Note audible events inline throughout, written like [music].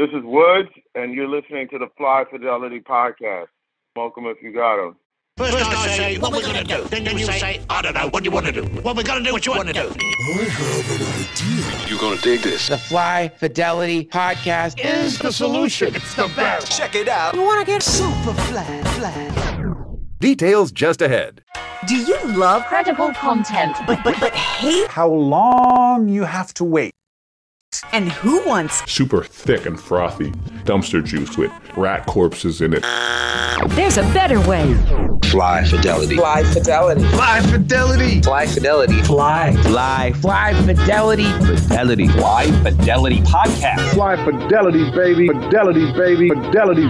This is Woods, and you're listening to the Fly Fidelity Podcast. Welcome if you got them. First, I say, what we're gonna do. Then you say, I don't know, what do you want to do? What we're gonna do, what you want to do. I have an idea. You're gonna dig this. The Fly Fidelity Podcast Is the solution. It's the best. Check it out. You wanna get super fly, fly. Details just ahead. Do you love credible content. but but but hate? how long you have to wait. And who wants super thick and frothy dumpster juice with rat corpses in it. There's a better way. Fly fidelity. Fly Fidelity. Fly fidelity. Fly fidelity. Fly. Fly. Fly Fidelity. Fidelity. Fly fidelity podcast. Fly fidelity, baby. Fidelity, baby. Fidelity.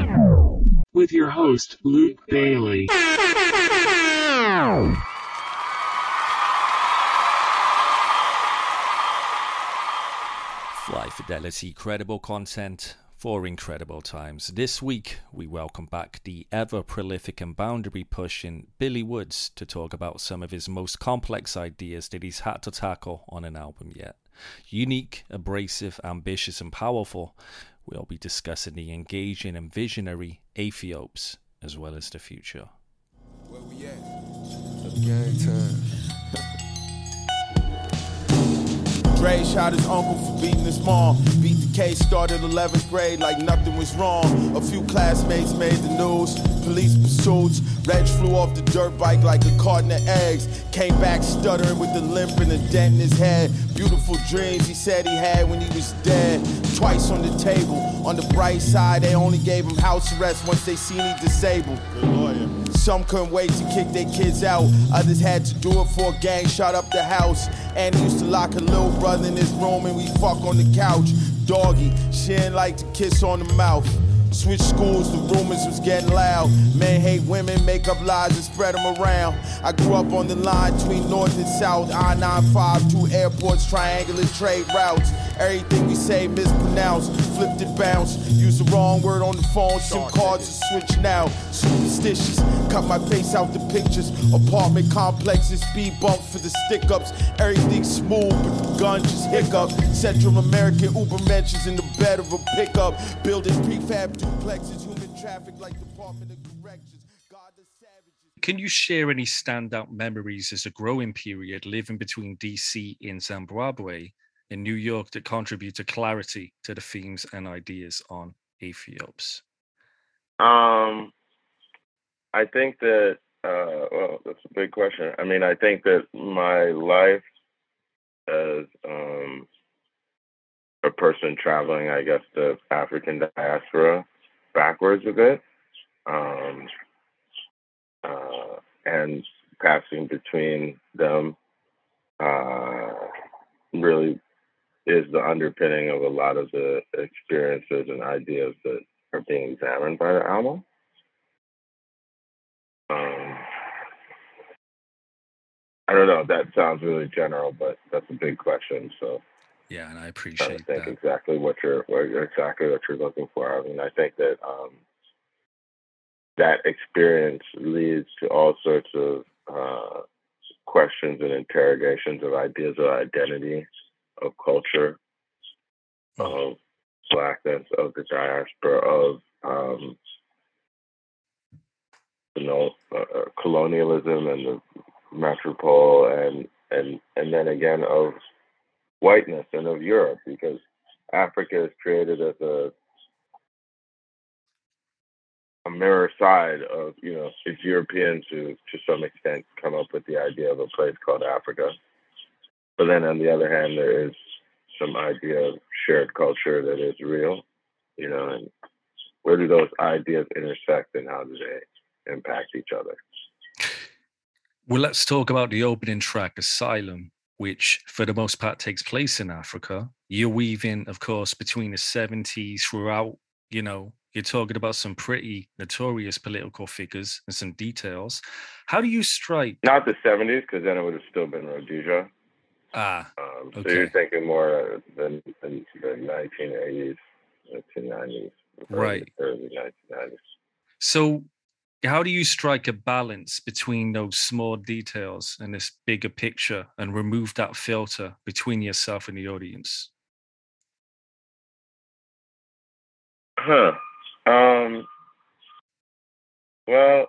with your host, Luke Bailey. [laughs] Fly Fidelity credible content for incredible times. This week, we welcome back the ever prolific and boundary pushing Billy Woods to talk about some of his most complex ideas that he's had to tackle on an album yet. Unique, abrasive, ambitious, and powerful, we'll be discussing the engaging and visionary Aethiopes as well as the future. Where we at? Time. Dre shot his uncle for beating his mom. Beat the case, started 11th grade like nothing was wrong. A few classmates made the news. Police pursuits. Reg flew off the dirt bike like a carton of eggs. Came back stuttering with a limp and a dent in his head. Beautiful dreams he said he had when he was dead. Twice on the table. On the bright side, they only gave him house arrest once they seen he disabled. Good lawyer. Some couldn't wait to kick their kids out. Others had to do it for a gang shot up the house. And he used to lock her little brother in his room and we fuck on the couch. Doggy, she didn't like to kiss on the mouth. Switch schools, the rumors was getting loud. Men hate women, make up lies and spread them around. I grew up on the line between North and South, I 95, two airports, triangular trade routes. Everything we say mispronounced, flipped and bounced. Use the wrong word on the phone, SIM cards are switched now. Superstitious, cut my face out the pictures. Apartment complexes, speed bump for the stick ups. Everything smooth, but the gun just hiccup. Central American Übermenschen in the bed of a pickup. Building prefab duplexes, human traffic like Department of Corrections. God the savages. Can you share any standout memories as a growing period living between DC and Zimbabwe in New York that contribute to clarity to the themes and ideas on Aethiopes? Um, I think that, uh, well, that's a big question. I mean, I think that my life as um, a person traveling, I guess, the African diaspora backwards a bit, um, uh, and passing between them uh, really is the underpinning of a lot of the experiences and ideas that are being examined by the album. Um, I don't know. That sounds really general, but that's a big question. So Yeah, and I appreciate think that. exactly what you're, what you're exactly what you're looking for. I mean, I think that um, that experience leads to all sorts of uh, questions and interrogations of ideas of identity, of culture, of blackness, of the diaspora, of um, you know, uh, uh, colonialism and the metropole, and and and then again of whiteness and of Europe, because Africa is created as a a mirror side of you know it's Europeans who to some extent come up with the idea of a place called Africa, but then on the other hand there is some idea of shared culture that is real, you know, and where do those ideas intersect and how do they impact each other? Well, let's talk about the opening track, Asylum, which for the most part takes place in Africa. You're weaving, of course, between the 70s throughout, you know, you're talking about some pretty notorious political figures and some details. How do you strike? Not the '70s, because then it would have still been Rhodesia. Ah, Um, so Okay. you're thinking more than than the 1980s, 1990s, Right. Early 1990s. So, how do you strike a balance between those small details and this bigger picture and remove that filter between yourself and the audience? Huh. Um. Well,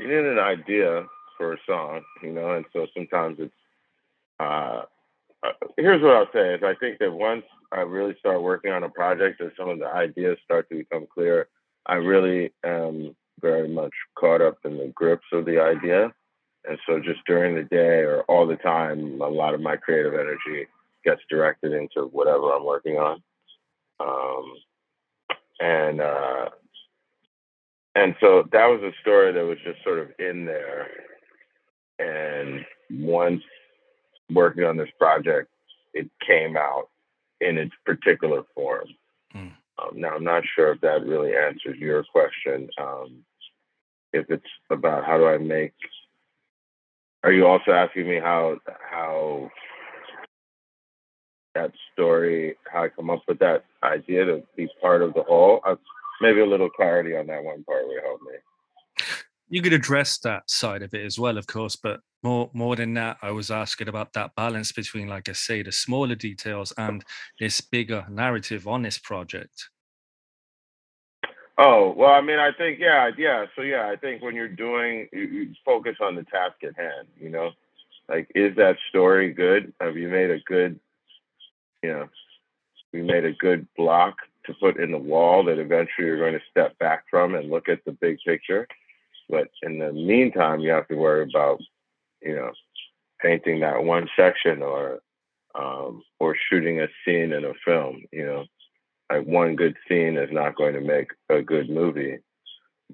you need an idea for a song, you know, and so sometimes it's. Uh, uh, here's what I'll say: is I think that once I really start working on a project, and some of the ideas start to become clear, I really am very much caught up in the grips of the idea, and so just during the day or all the time, a lot of my creative energy gets directed into whatever I'm working on. Um, and uh, and so that was a story that was just sort of in there. And once working on this project, it came out in its particular form. Mm. Um, now, I'm not sure if that really answers your question. Um, if it's about how do I make, are you also asking me how how that story, how I come up with that idea to be part of the whole? Uh, maybe a little clarity on that one part would help me. You could address that side of it as well, of course, but more more than that, I was asking about that balance between, like I say, the smaller details and this bigger narrative on this project. Oh well, I mean, I think yeah, yeah. So yeah, I think when you're doing, you, you focus on the task at hand. You know, like is that story good? Have you made a good, you know, you made a good block to put in the wall that eventually you're going to step back from and look at the big picture. But in the meantime, you have to worry about, you know, painting that one section or um, or shooting a scene in a film. You know, like one good scene is not going to make a good movie,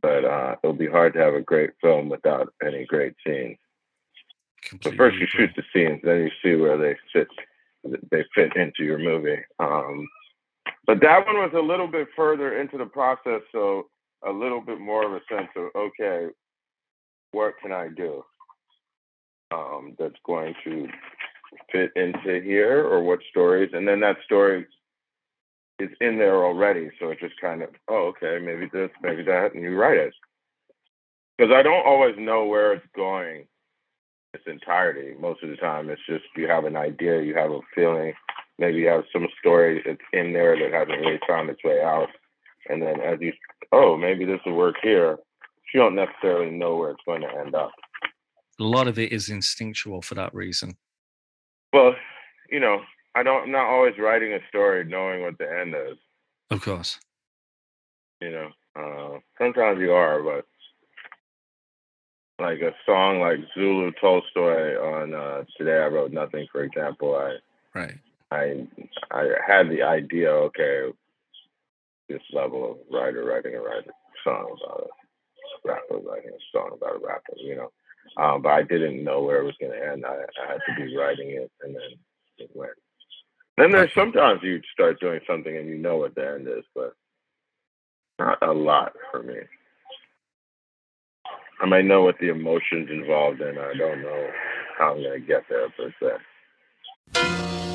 but uh, it'll be hard to have a great film without any great scenes. But first, you shoot the scenes, then you see where they fit. They fit into your movie. Um, but that one was a little bit further into the process, so a little bit more of a sense of okay, what can I do um, that's going to fit into here, or what stories, and then that story is in there already, so it just kind of oh okay, maybe this, maybe that, and you write it because I don't always know where it's going its entirety. Most of the time, it's just you have an idea, you have a feeling, maybe you have some story that's in there that hasn't really found its way out. And then as you, oh, maybe this will work here, you don't necessarily know where it's going to end up. A lot of it is instinctual for that reason. Well, you know, I don't, I'm not always writing a story knowing what the end is. Of course. You know, uh, sometimes you are, but like a song like Zulu Tolstoy on uh, Today I Wrote Nothing, for example, I right. I I had the idea, okay, this level of writer writing a writer song about a rapper writing a song about a rapper, you know. Um, but I didn't know where it was going to end. I, I had to be writing it, and then it went. Then there's sometimes you start doing something and you know what the end is, but not a lot for me. I might know what the emotions involved in. I don't know how I'm going to get there per se. Uh,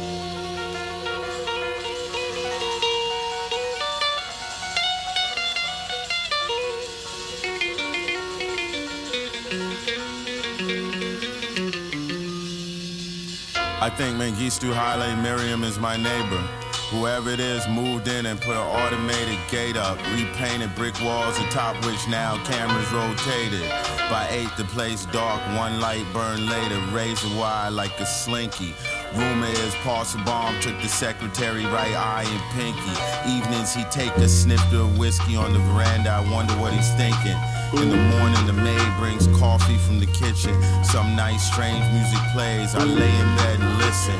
I think Mengistu Haile Mariam is my neighbor. Whoever it is moved in and put an automated gate up, repainted brick walls atop which now cameras rotated. By eight, the place dark, one light burned later, razor wire like a slinky. Rumor is Paul Sabam took the secretary right eye and pinky. Evenings he take a snifter of whiskey on the veranda. I wonder what he's thinking. In the morning, the maid brings coffee from the kitchen. Some nice, strange music plays. I lay in bed and listen.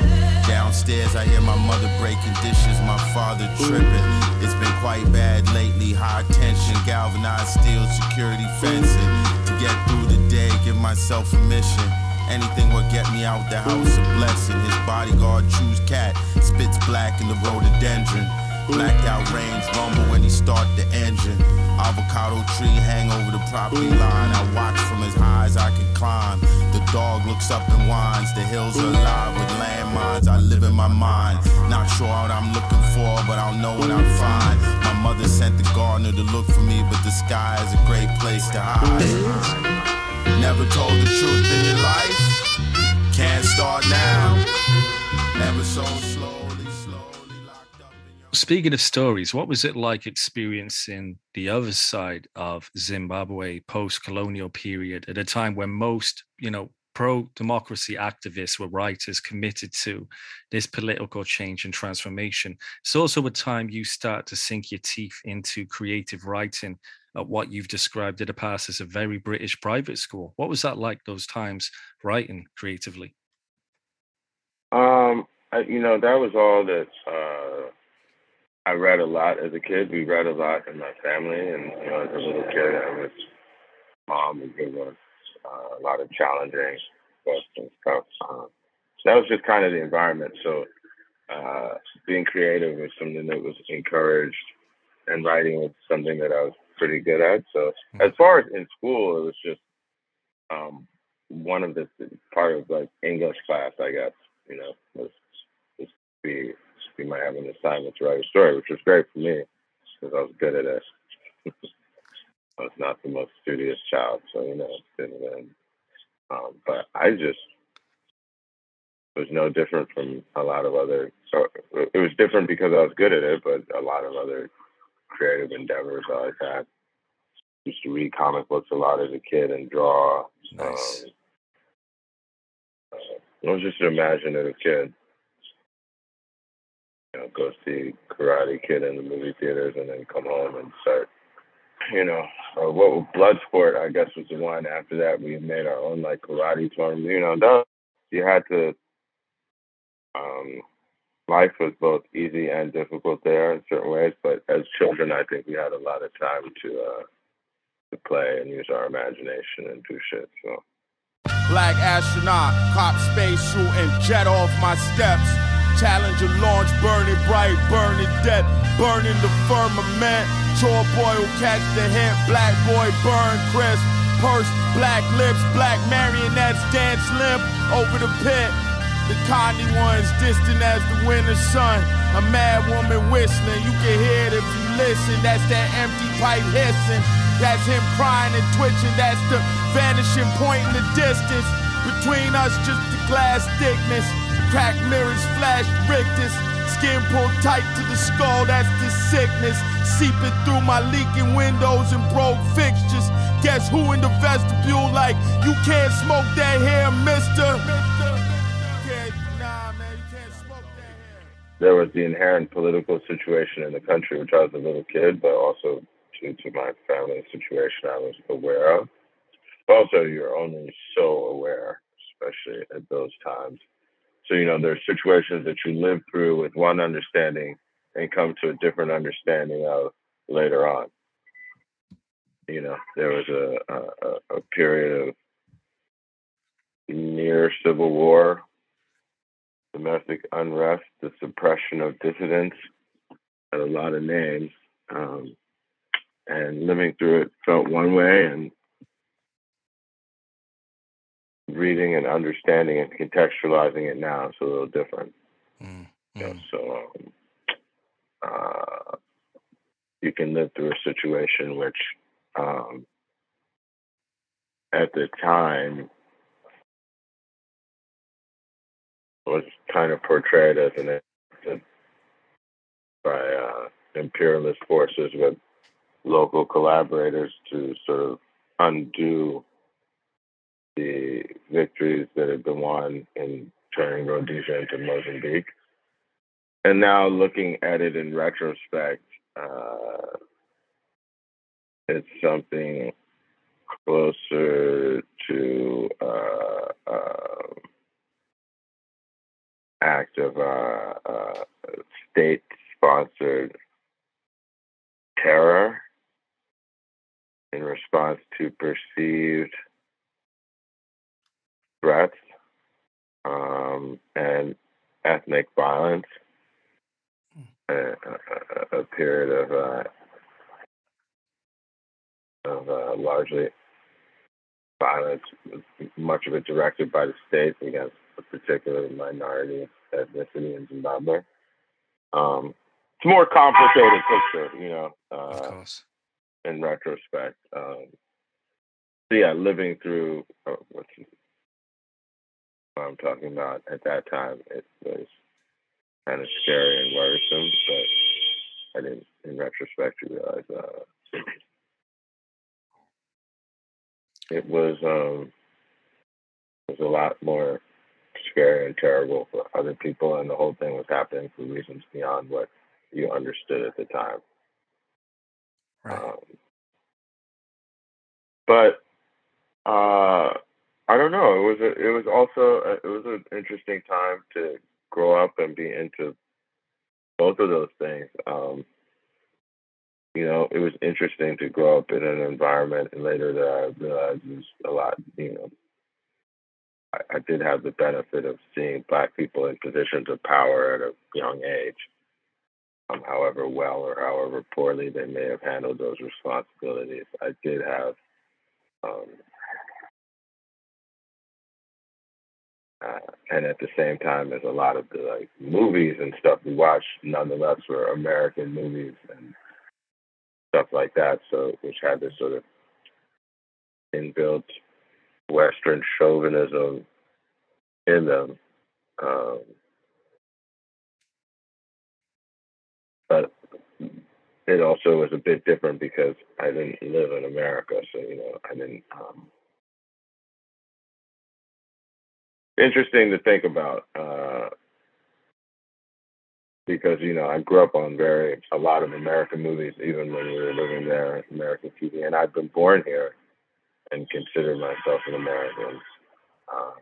Downstairs, I hear my mother breaking dishes, my father tripping. It's been quite bad lately. High tension, galvanized steel security fencing. To get through the day, give myself a mission. Anything will get me out the house a blessing. His bodyguard chews khat, spits black in the rhododendron. Blacked out range rumble when he start the engine. Avocado tree hang over the property line. I watch from as high as I can climb. The dog looks up and whines. The hills are alive with landmines. I live in my mind. Not sure what I'm looking for, but I'll know when I find. My mother sent the gardener to look for me, but the sky is a great place to hide. Never told the truth in your life. Can't start now. Never so slowly, slowly locked up in your Speaking of stories, what was it like experiencing the other side of Zimbabwe post-colonial period at a time when most, you know, pro-democracy activists were writers committed to this political change and transformation? It's also a time you start to sink your teeth into creative writing at what you've described in the past as a very British private school. What was that like those times writing creatively? Um, I, you know, that was all that uh, I read a lot as a kid. We read a lot in my family, and you know, as a little kid, I was mom would give us uh, a lot of challenging books and stuff. Um, that was just kind of the environment. So uh, being creative was something that was encouraged, and writing was something that I was pretty good at. So as far as in school, it was just um, one of the part of like English class, I guess. You know, was just be might have an assignment to write a story, which was great for me because I was good at it. [laughs] I was not the most studious child, so you know, it um, but I just was no different from a lot of other. So it was different because I was good at it, but a lot of other creative endeavors I always had. Used to read comic books a lot as a kid and draw. Nice. Um, uh, I was just an imaginative kid you know, go see Karate Kid in the movie theaters and then come home and start, you know, uh, what Bloodsport, I guess, was the one. After that, we made our own like karate tournament. You know, that, you had to. Um, life was both easy and difficult there in certain ways, but as children, I think we had a lot of time to uh, to play and use our imagination and do shit. So. Black astronaut, cop spacesuit, and jet off my steps. Challenger launch, burning bright, burning dead, burning the firmament. Chore boy will catch the hint, black boy burn crisp. Purse, black lips, black marionettes dance limp over the pit. The Connie ones distant as the winter sun. A mad woman whistling, you can hear it if you listen. That's that empty pipe hissing. That's him crying and twitching. That's the vanishing point in the distance. Between us, just the glass thickness. Crack mirrors flash rictus. Skin pulled tight to the skull, that's the sickness. Seeping through my leaking windows and broke fixtures. Guess who in the vestibule like, you can't smoke that hair, mister. There was the inherent political situation in the country, which I was a little kid, but also due to my family situation, I was aware of. Also, you're only so aware, especially at those times. So, you know, there's situations that you live through with one understanding and come to a different understanding of later on. You know, there was a, a, a period of near civil war, domestic unrest, the suppression of dissidents, had a lot of names. Um, and living through it felt one way, and reading and understanding and contextualizing it now is a little different. Mm, You know, so um, uh, you can live through a situation which, um, at the time, was kind of portrayed as an by uh, imperialist forces with local collaborators to sort of undo the victories that had been won in turning Rhodesia into Mozambique. And now looking at it in retrospect, uh, it's something closer to uh, uh, act of uh, uh, state-sponsored terror in response to perceived threats um, and ethnic violence. A, a, a period of uh, of uh, largely violence, much of it directed by the state against a particular minority ethnicity in Zimbabwe. Um, it's a more complicated picture, you know. Uh, of course. In retrospect, um, so yeah, living through uh, what I'm talking about at that time, it was kind of scary and worrisome. But I didn't. In retrospect, realize uh, it was um, it was a lot more scary and terrible for other people, and the whole thing was happening for reasons beyond what you understood at the time. Right. Um, but uh, I don't know. It was a, it was also a, it was an interesting time to grow up and be into both of those things. Um, you know, it was interesting to grow up in an environment, and later that I realized was a lot. You know, I, I did have the benefit of seeing black people in positions of power at a young age. Um, however well or however poorly they may have handled those responsibilities, I did have um, uh, and at the same time as a lot of the like movies and stuff we watched nonetheless were American movies and stuff like that. So which had this sort of inbuilt Western chauvinism in them. Um, but it also was a bit different because I didn't live in America, so you know I didn't. Um, interesting to think about uh, because you know I grew up on very a lot of American movies, even when we were living there, American TV, and I've been born here and consider myself an American. Um,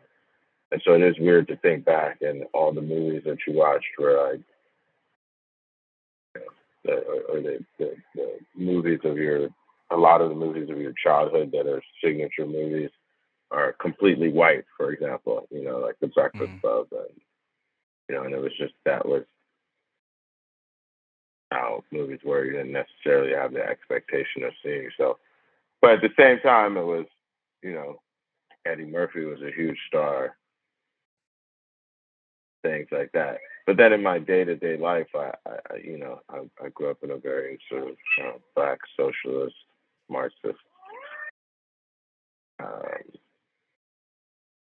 and so it is weird to think back and all the movies that you watched were like, you know, the, or, or the, the, the movies of your, a lot of the movies of your childhood that are signature movies are completely white, for example, you know, like The Breakfast Mm. Club. And, you know, and it was just, that was how movies were. You didn't necessarily have the expectation of seeing yourself. But at the same time, it was, you know, Eddie Murphy was a huge star, things like that. But then in my day to day life, I, I, you know, I, I grew up in a very sort of uh, black socialist, Marxist um,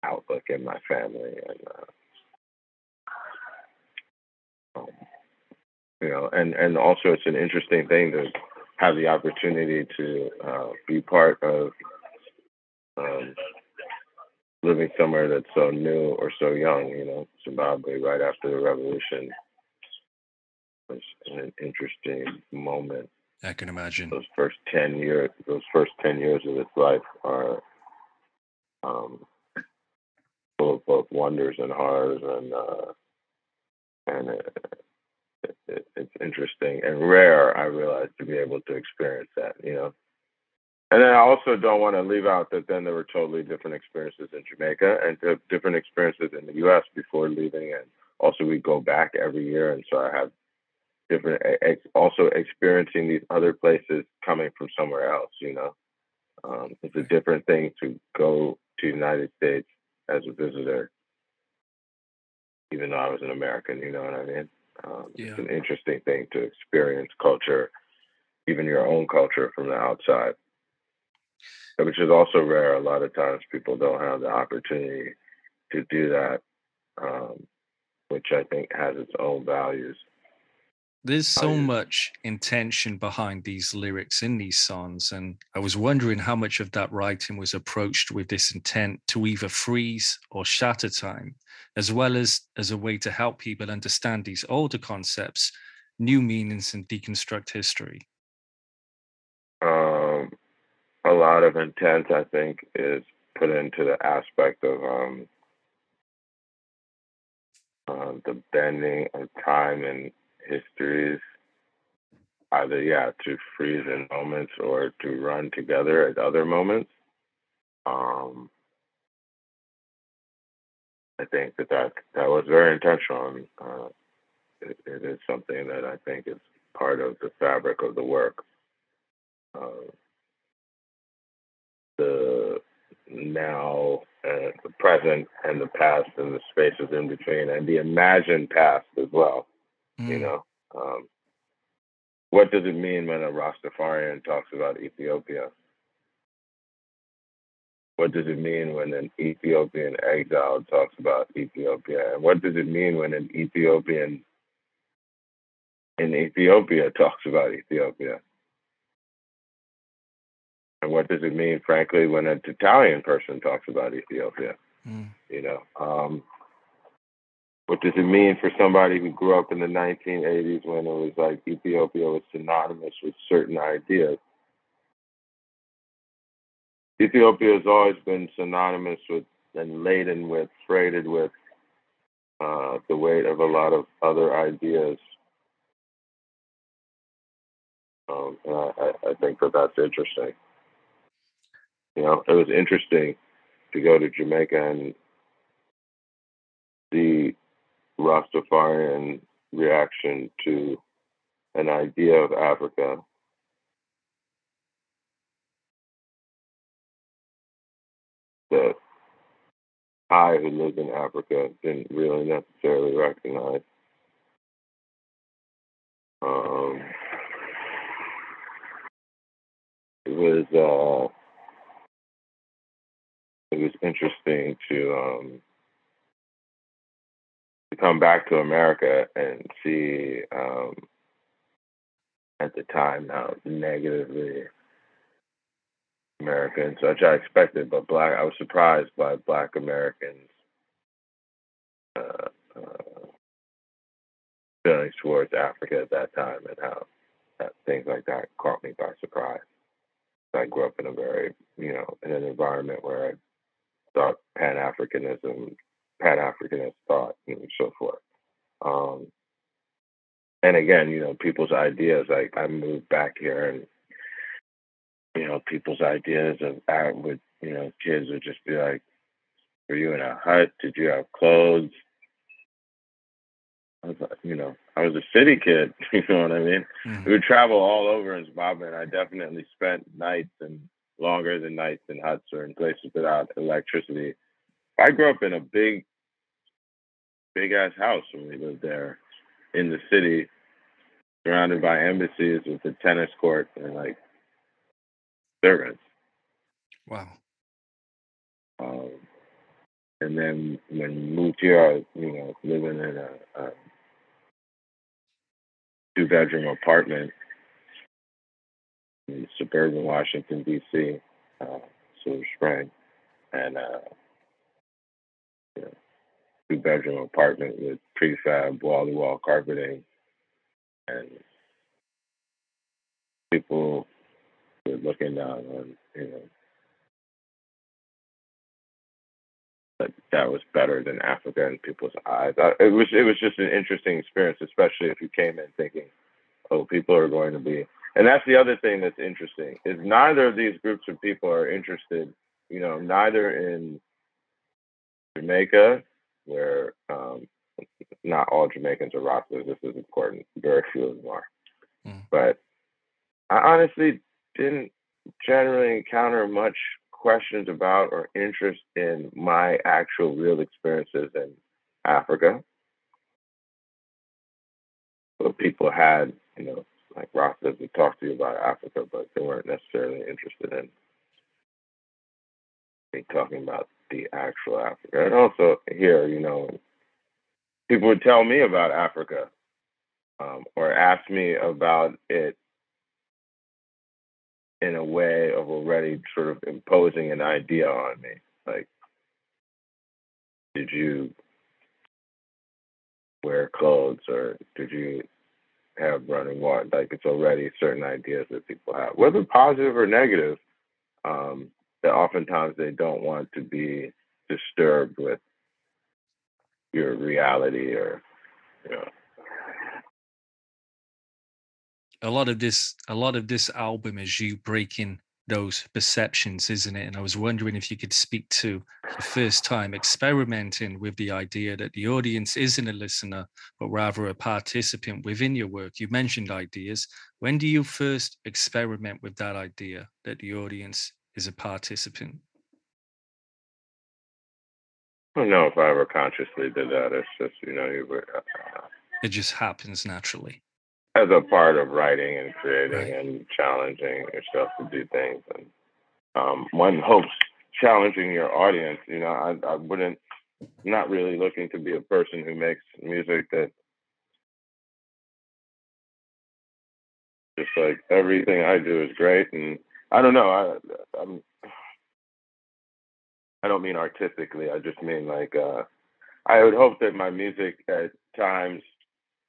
outlook in my family, and uh, um, you know, and and also it's an interesting thing to have the opportunity to uh, be part of um, living somewhere that's so new or so young. You know, Zimbabwe right after the revolution was an interesting moment. I can imagine. Those first ten years, those first ten years of its life are um, full of both wonders and horrors, and uh, and it, it's interesting and rare. I realize to be able to experience that, you know. And then I also don't want to leave out that then there were totally different experiences in Jamaica and different experiences in the U.S. before leaving, and also we go back every year, and so I have different also experiencing these other places coming from somewhere else. You know, um, it's a different thing to go to United States as a visitor, even though I was an American. You know what I mean? Um, Yeah. It's an interesting thing to experience culture, even your own culture from the outside, which is also rare. A lot of times people don't have the opportunity to do that, um, which I think has its own values. There's so much intention behind these lyrics in these songs, and I was wondering how much of that writing was approached with this intent to either freeze or shatter time, as well as as a way to help people understand these older concepts, new meanings, and deconstruct history. um, a lot of intent, I think, is put into the aspect of um, uh, the bending of time and histories, either, yeah, to freeze in moments or to run together at other moments. Um, I think that that, that was very intentional. And, uh, it, it is something that I think is part of the fabric of the work. Uh, the now and the present and the past and the spaces in between and the imagined past as well. You know, um, what does it mean when a Rastafarian talks about Ethiopia? What does it mean when an Ethiopian exile talks about Ethiopia? And what does it mean when an Ethiopian in Ethiopia talks about Ethiopia. And what does it mean, frankly, when an Italian person talks about Ethiopia? Mm. You know, um, what does it mean for somebody who grew up in the 1980s when it was like Ethiopia was synonymous with certain ideas? Ethiopia has always been synonymous with and laden with, freighted with uh, the weight of a lot of other ideas. Um, and I, I, think that that's interesting. You know, it was interesting to go to Jamaica and see Rastafarian reaction to an idea of Africa that I, who lived in Africa, didn't really necessarily recognize. Um, it was uh, it was interesting to um, come back to America and see um, at the time how negatively Americans, which I expected, but black. I was surprised by Black Americans' uh, uh, feelings towards Africa at that time, and how that, things like that caught me by surprise. I grew up in a very, you know, in an environment where I thought Pan Africanism, Pan Africanist thought, and so forth. Um, and again, you know, people's ideas. Like I moved back here and you know, people's ideas of art would, you know, kids would just be like, were you in a hut? Did you have clothes? I was you know, I was a city kid, [laughs] you know what I mean? Mm. We would travel all over in Zimbabwe, and I definitely spent nights and longer than nights in huts or in places without electricity. I grew up in a big, big ass house when we lived there in the city, surrounded by embassies with a tennis court and like servants. Wow. Um, and then when we moved here, I was, you know, living in a, a two bedroom apartment in suburban Washington, D.C., uh, Silver Spring. And, uh, two bedroom apartment with prefab wall to wall carpeting. And people were looking down on, you know, that that was better than Africa in people's eyes. I, it was it was just an interesting experience, especially if you came in thinking, oh, people are going to be. And that's the other thing that's interesting is neither of these groups of people are interested. You know, neither in Jamaica, where um, not all Jamaicans are Rastas. This is important. Very few of them are. Mm. But I honestly didn't generally encounter much questions about or interest in my actual real experiences in Africa. But people had, you know, like Rastas would talk to you about Africa, but they weren't necessarily interested in me talking about the actual Africa. And also here, you know, people would tell me about Africa um, or ask me about it in a way of already sort of imposing an idea on me. Like, did you wear clothes or did you have running water? Like, it's already certain ideas that people have, whether positive or negative, um, that oftentimes they don't want to be disturbed with your reality or, you know, a lot of this a lot of this album is you breaking those perceptions isn't it? And i was wondering if you could speak to the first time experimenting with the idea that the audience isn't a listener but rather a participant within your work. You mentioned ideas. When do you first experiment with that idea that the audience is a participant I don't know if I ever consciously did that. It's just, you know, you were, uh, it just happens naturally as a part of writing and creating Right. and challenging yourself to do things. And um, one hopes challenging your audience. You know, I, I wouldn't, not really looking to be a person who makes music that just like everything I do is great, and I don't know. I I'm I don't mean artistically. I just mean like uh, I would hope that my music at times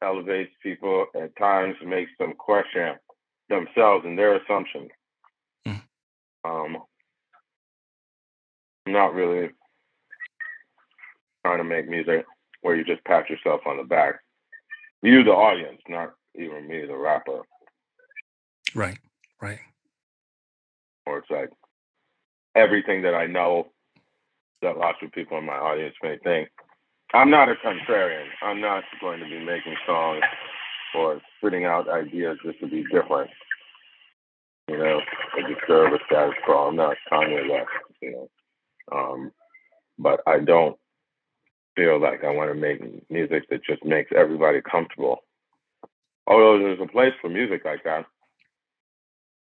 elevates people, at times makes them question themselves and their assumptions. Mm. Um, I'm not really trying to make music where you just pat yourself on the back. You, the audience, not even me, the rapper. Right, right. Or it's like everything that I know that lots of people in my audience may think. I'm not a contrarian. I'm not going to be making songs or spitting out ideas just to be different. You know, or disturb a status quo. I'm not Kanye West, you know. Um, but I don't feel like I want to make music that just makes everybody comfortable. Although there's a place for music like that.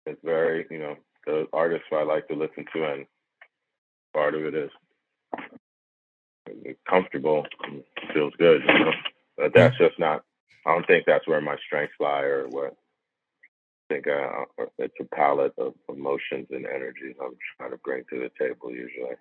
It's very, you know, the artists I like to listen to, and part of it is comfortable and feels good. You know? But that's just not. I don't think that's where my strengths lie, or what. I think uh, it's a palette of emotions and energies I'm trying to bring to the table usually.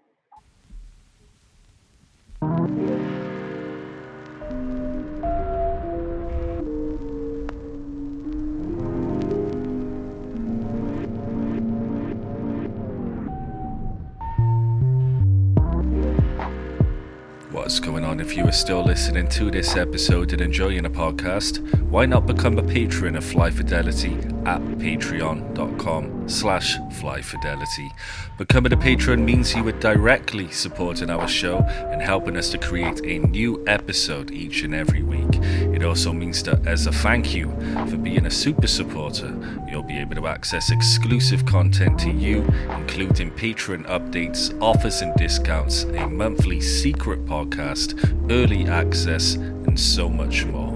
If you are still listening to this episode and enjoying the podcast, why not become a patron of Fly Fidelity at patreon.com slash flyfidelity. Becoming a patron means you are directly supporting our show and helping us to create a new episode each and every week. It also means that as a thank you for being a super supporter, you'll be able to access exclusive content to you, including patron updates, offers and discounts, a monthly secret podcast, early access, and so much more.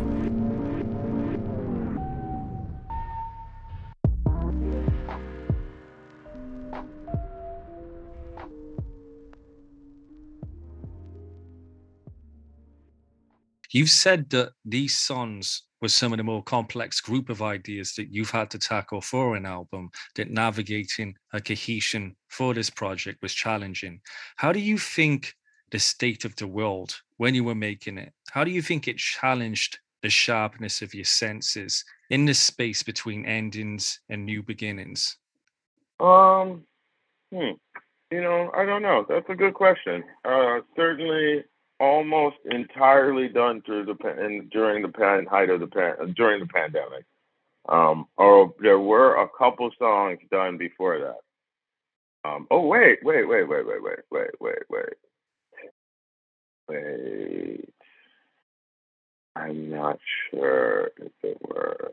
You've said that these songs were some of the more complex group of ideas that you've had to tackle for an album, that navigating a cohesion for this project was challenging. How do you think the state of the world when you were making it, how do you think it challenged the sharpness of your senses in the space between endings and new beginnings? Um, hmm. You know, I don't know. That's a good question. Uh, certainly, almost entirely done through the pan- during the pan height of the pan during the pandemic. Um, or there were a couple songs done before that. Um, oh wait, wait, wait, wait, wait, wait, wait, wait, wait, wait. I'm not sure if it were.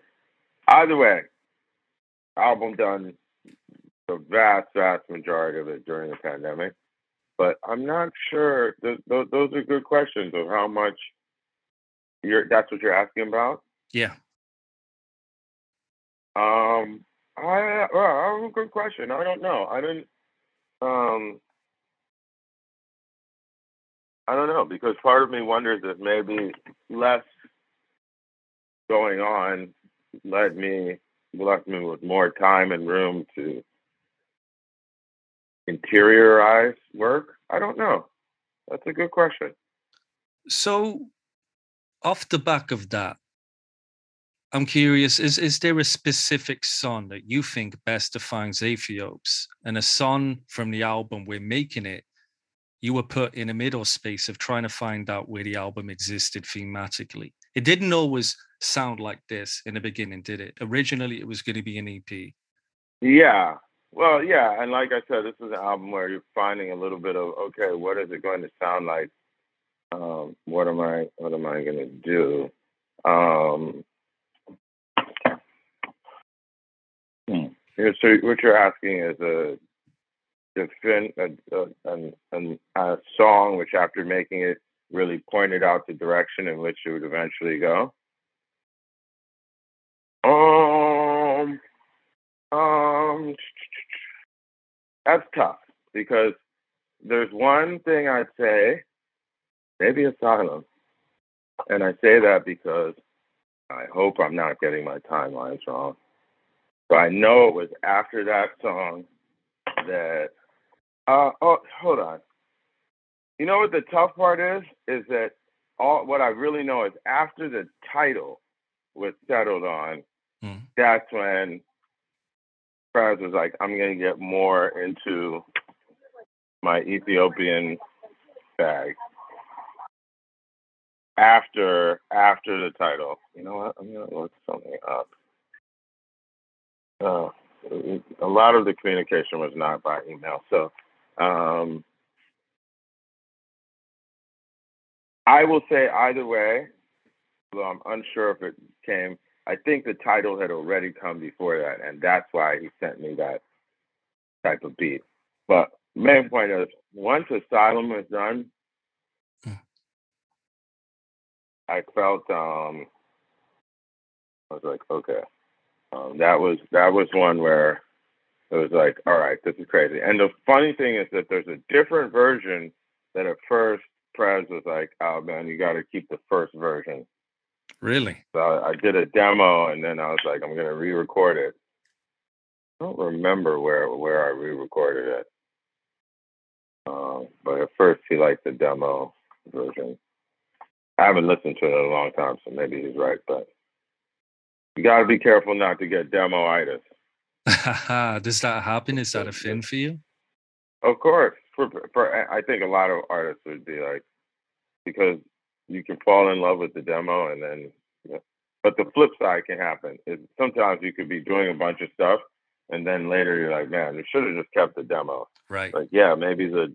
Either way, album done the vast, vast majority of it during the pandemic but I'm not sure. Those, those, those are good questions of how much you're. That's what you're asking about. Yeah. Um. I well, good question. I don't know. I didn't. Um. I don't know because part of me wonders if maybe less going on led me left me with more time and room to interiorize work? I don't know. That's a good question. So, off the back of that, I'm curious: is is there a specific song that you think best defines Aethiopes, and a song from the album "We're Making It"? You were put in a middle space of trying to find out where the album existed thematically. It didn't always sound like this in the beginning, did it? Originally, it was going to be an EP. Yeah, well, yeah, and like I said, this is an album where you're finding a little bit of okay, what is it going to sound like? Um, what am I what am I going to do? Um, hmm. So what you're asking is a defin a, a, a, a song which, after making it, really pointed out the direction in which it would eventually go. Um. Um, that's tough because there's one thing I'd say, maybe asylum, and I say that because I hope I'm not getting my timelines wrong. But I know it was after that song that. Uh, oh, hold on. You know what the tough part is? Is that all what I really know is after the title was settled on, Mm. that's when Prez was like, I'm gonna get more into my Ethiopian bag. After after the title. You know what? I'm gonna look something up. Uh, a lot of the communication was not by email. So um I will say either way, although I'm unsure if it came. I think the title had already come before that, and that's why he sent me that type of beat. But main point is, once Asylum was done, I felt um, I was like, okay, um, that was that was one where it was like, all right, this is crazy. And the funny thing is that there's a different version that at first Prez was like, oh man, you got to keep the first version. Really? So I, I did a demo, and then I was like, I'm gonna re-record it. I don't remember where where I re-recorded it, um, but at first he liked the demo version. I haven't listened to it in a long time, so maybe he's right. But you got to be careful not to get demo-itis. [laughs] Does that happen? Is that a thing for you? Of course, for, for I think a lot of artists would be like because you can fall in love with the demo and then. But the flip side can happen is sometimes you could be doing a bunch of stuff and then later you're like, man, you should have just kept the demo. Right. Like, yeah, maybe the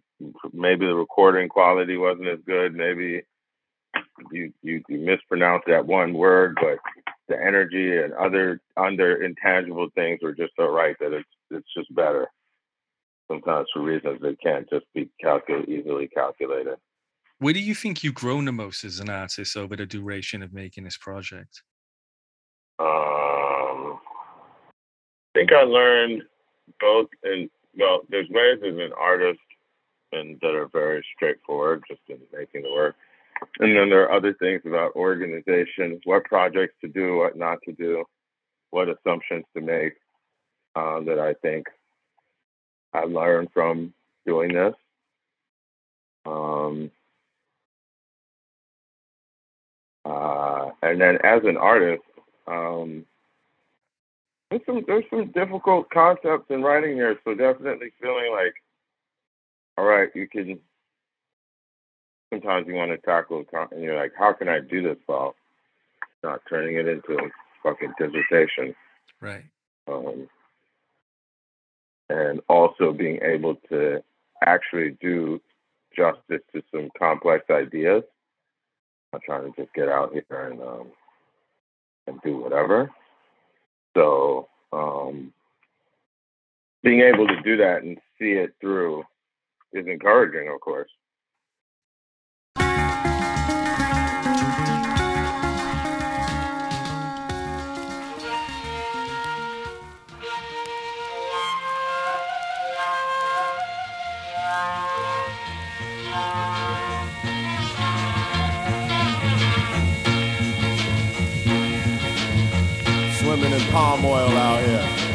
maybe the recording quality wasn't as good. Maybe you you, you mispronounced that one word, but the energy and other under intangible things were just so right that it's it's just better. Sometimes for reasons that can't just be calcul- easily calculated. Where do you think you've grown the most as an artist over the duration of making this project? Um, I think I learned both in well, there's ways as an artist and that are very straightforward, just in making the work. And then there are other things about organization, what projects to do, what not to do, what assumptions to make uh, that I think I learned from doing this. Um, uh, and then as an artist, um, there's some there's some difficult concepts in writing here. So definitely feeling like, all right, you can. Sometimes you want to tackle, and you're like, how can I do this while not turning it into a fucking dissertation? Right. Um, and also being able to actually do justice to some complex ideas. I'm trying to just get out here and um, and do whatever. So um, being able to do that and see it through is encouraging, of course. Palm oil out here.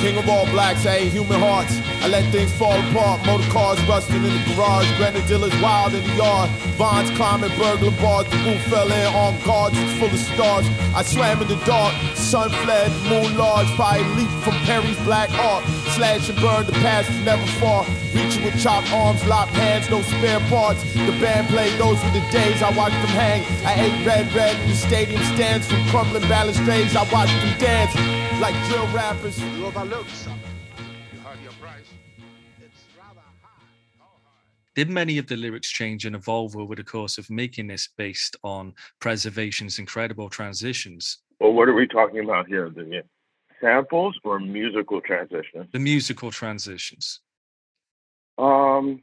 King of all blacks, I ain't human hearts. I let things fall apart. Motor cars rusting in the garage. Grenadillas wild in the yard. Vines climbing burglar bars. The roof fell in on guards. It's full of stars. I swam in the dark. Sun fled. Moon large. Fire leaped from Perry's Black Ark. Slash and burn. The past is never far. Reaching with chopped arms, locked hands, no spare parts. The band played. Those were the days I watched them hang. I ate red, red in the stadium stands from crumbling balustrades. I watched them dance like drill rappers. You overlooked something. You heard your price. It's rather Did many of the lyrics change and evolve over the course of making this based on Preservation's incredible transitions? Well, what are we talking about here? The samples or musical transitions? The musical transitions. Um,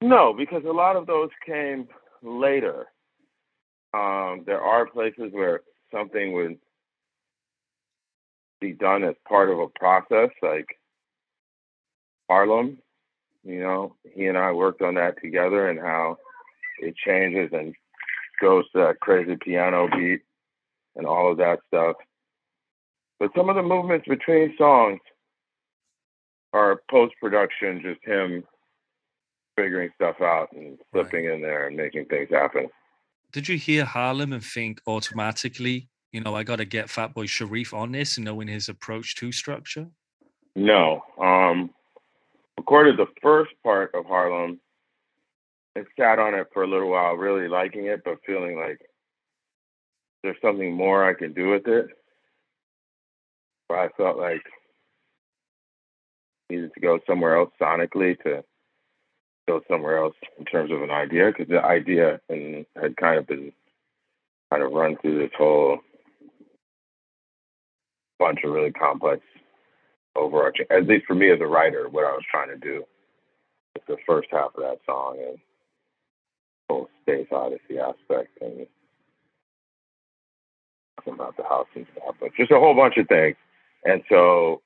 no, because a lot of those came later. Um, there are places where something would be done as part of a process, like Haarlem. You know, he and I worked on that together, and how it changes and goes to that crazy piano beat and all of that stuff. But some of the movements between songs are post production, just him figuring stuff out and slipping in there and making things happen. Did you hear Haarlem and think automatically, you know, I got to get Fatboi Sharif on this, knowing his approach to structure? No. Um, recorded the first part of Haarlem and sat on it for a little while, really liking it, but feeling like there's something more I can do with it. But I felt like I needed to go somewhere else sonically to go somewhere else in terms of an idea because the idea and had kind of been kind of run through this whole bunch of really complex overarching at least for me as a writer what i was trying to do with the first half of that song and whole space odyssey aspect and about the house and stuff but just a whole bunch of things and so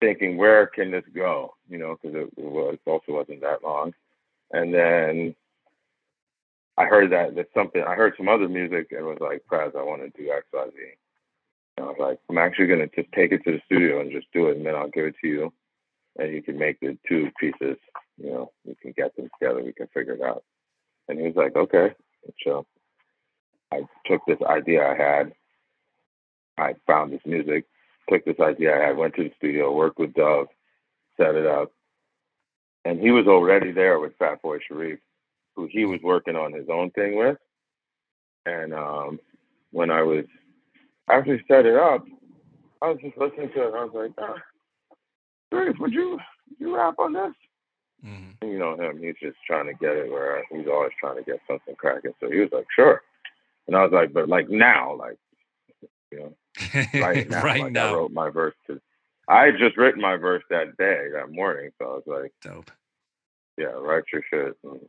thinking where can this go? You know because it, was also wasn't that long. And then i heard that there's something i heard some other music and was like Prez, i want to do xyz and i was like i'm actually going to just take it to the studio and just do it and then i'll give it to you and you can make the two pieces you know we can get them together we can figure it out. And he was like okay. And so i took this idea i had i found this music took this idea I had, went to the studio, worked with Dove, set it up. And he was already there with Fatboi Sharif, who he was working on his own thing with. And um, when I was after he set it up, I was just listening to it. I was like, oh, Sharif, would you would you rap on this? Mm-hmm. You know him; he's just trying to get it where he's always trying to get something cracking. So he was like, "Sure," and I was like, "But like now, like you know, right [laughs] now. right like now. I wrote my verse to. I had just written my verse that day, that morning. So I was like, dope. Yeah, write your shit. And,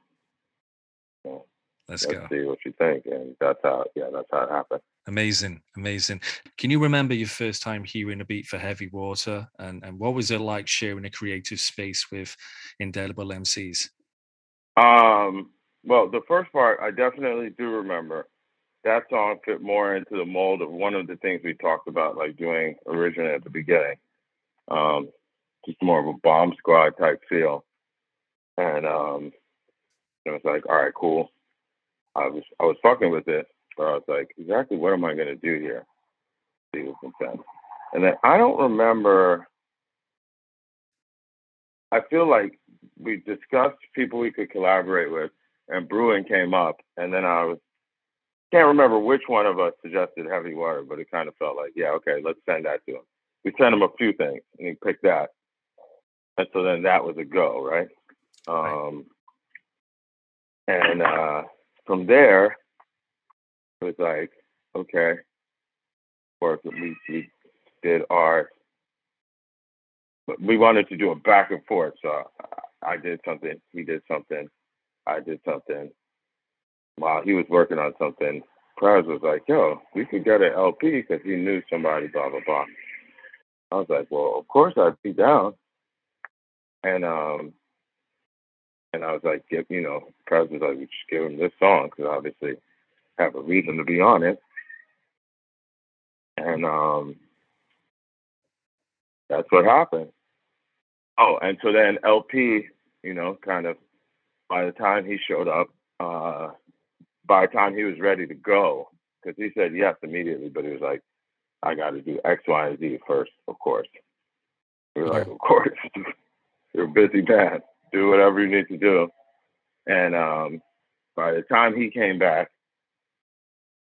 you know, let's, let's go. see what you think, and that's how. Yeah, that's how it happened. Amazing, amazing. Can you remember your first time hearing a beat for Heavy Water, and and what was it like sharing a creative space with indelible MCs? Um. Well, the first part I definitely do remember that song fit more into the mold of one of the things we talked about, like doing originally at the beginning. Um, just more of a bomb squad type feel. And um, it was like, all right, cool. I was I was fucking with it, but I was like, exactly what am I gonna do here? See what's. And then I don't remember. I feel like we discussed people we could collaborate with, and Brewin came up, and then I was can't remember which one of us suggested heavy water, but it kind of felt like, yeah, okay, let's send that to him. We sent him a few things, and he picked that, and so then that was a go, right? Um, and uh, from there, it was like, okay, course, at least we did our. But we wanted to do a back and forth, so I did something, he did something, I did something, while he was working on something, Prez was like, yo, we could get an El-P because he knew somebody, blah, blah, blah. I was like, well, of course I'd be down. And um, and I was like, give, you know, Prez was like, we just give him this song because obviously I have a reason to be on it. And um, that's what happened. Oh, and so then El-P, you know, kind of by the time he showed up, uh, by the time he was ready to go, because he said yes immediately, but he was like, I got to do X, Y, and Z first, of course. We were like, of course. [laughs] You're a busy man. Do whatever you need to do. And um, by the time he came back,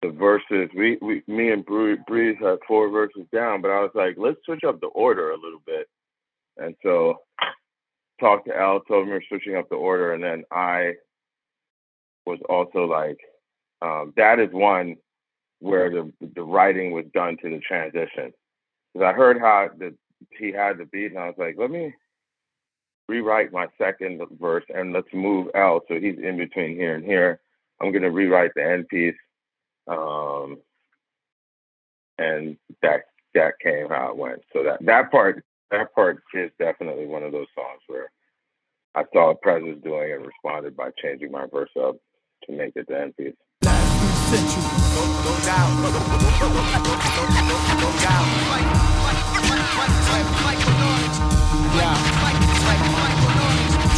the verses, we, we me and Breeze had four verses down, but I was like, let's switch up the order a little bit. And so talked to Al, told him we are switching up the order, and then I was also like, um, that is one where the the writing was done to the transition. Because I heard how the he had the beat, and I was like, let me rewrite my second verse and let's move L so he's in between here and here. I'm gonna rewrite the end piece, um, and that that came how it went. So that that part that part is definitely one of those songs where I saw a Presence doing and responded by changing my verse up to make it the end piece. Yeah.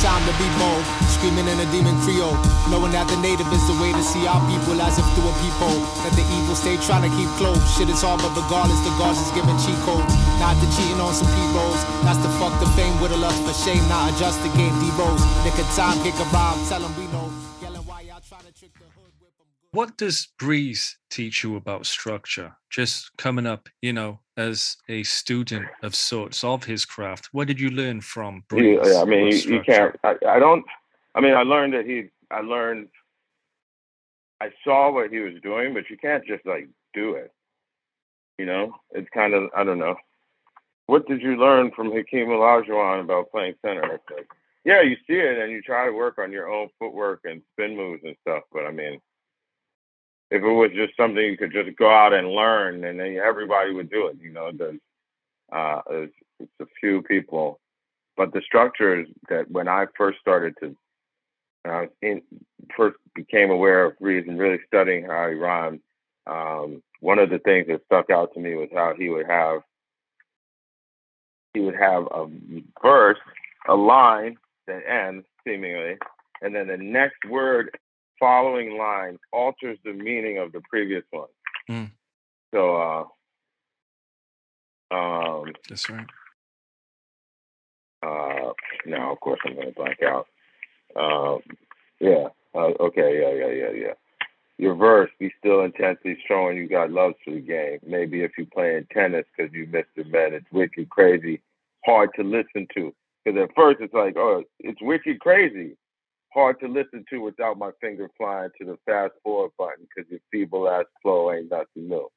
Time to be bold, screaming in a demon Creole, knowing that the native is the way to see our people as if through a peephole. That the evil stay trying to keep close. Shit is hard, but regardless, the gods is giving cheat codes. Not the cheating on some P-rolls. That's the fuck the fame with a lust for shame. Not adjust the game, D-rolls. Nick of time, kick around, tell them we What does Breeze teach you about structure? Just coming up, you know, as a student of sorts of his craft, what did you learn from Breeze? Yeah, I mean, you, you can't. I, I don't. I mean, I learned that he. I learned. I saw what he was doing, but you can't just like do it. You know, it's kind of. I don't know. What did you learn from Hakeem Olajuwon about playing center? Yeah, you see it and you try to work on your own footwork and spin moves and stuff. But I mean, if it was just something you could just go out and learn, and then everybody would do it. You know, there's uh, it's, a few people, but the structure is that when I first started to, was in, first became aware of and really studying how he rhymed. Um, one of the things that stuck out to me was how he would have he would have a verse, a line that ends seemingly, and then the next word following line alters the meaning of the previous one. Mm. So, uh, um, That's right. uh, now of course I'm gonna blank out. Um, yeah. Uh, okay. Yeah. Yeah. Yeah. Yeah. Your verse, be still intensely showing you got love for the game. Maybe if you're playing tennis because you missed the men, it's wicked crazy, hard to listen to. Because at first it's like, oh, it's wicked crazy, hard to listen to without my finger flying to the fast forward button because your feeble ass flow ain't nothing new.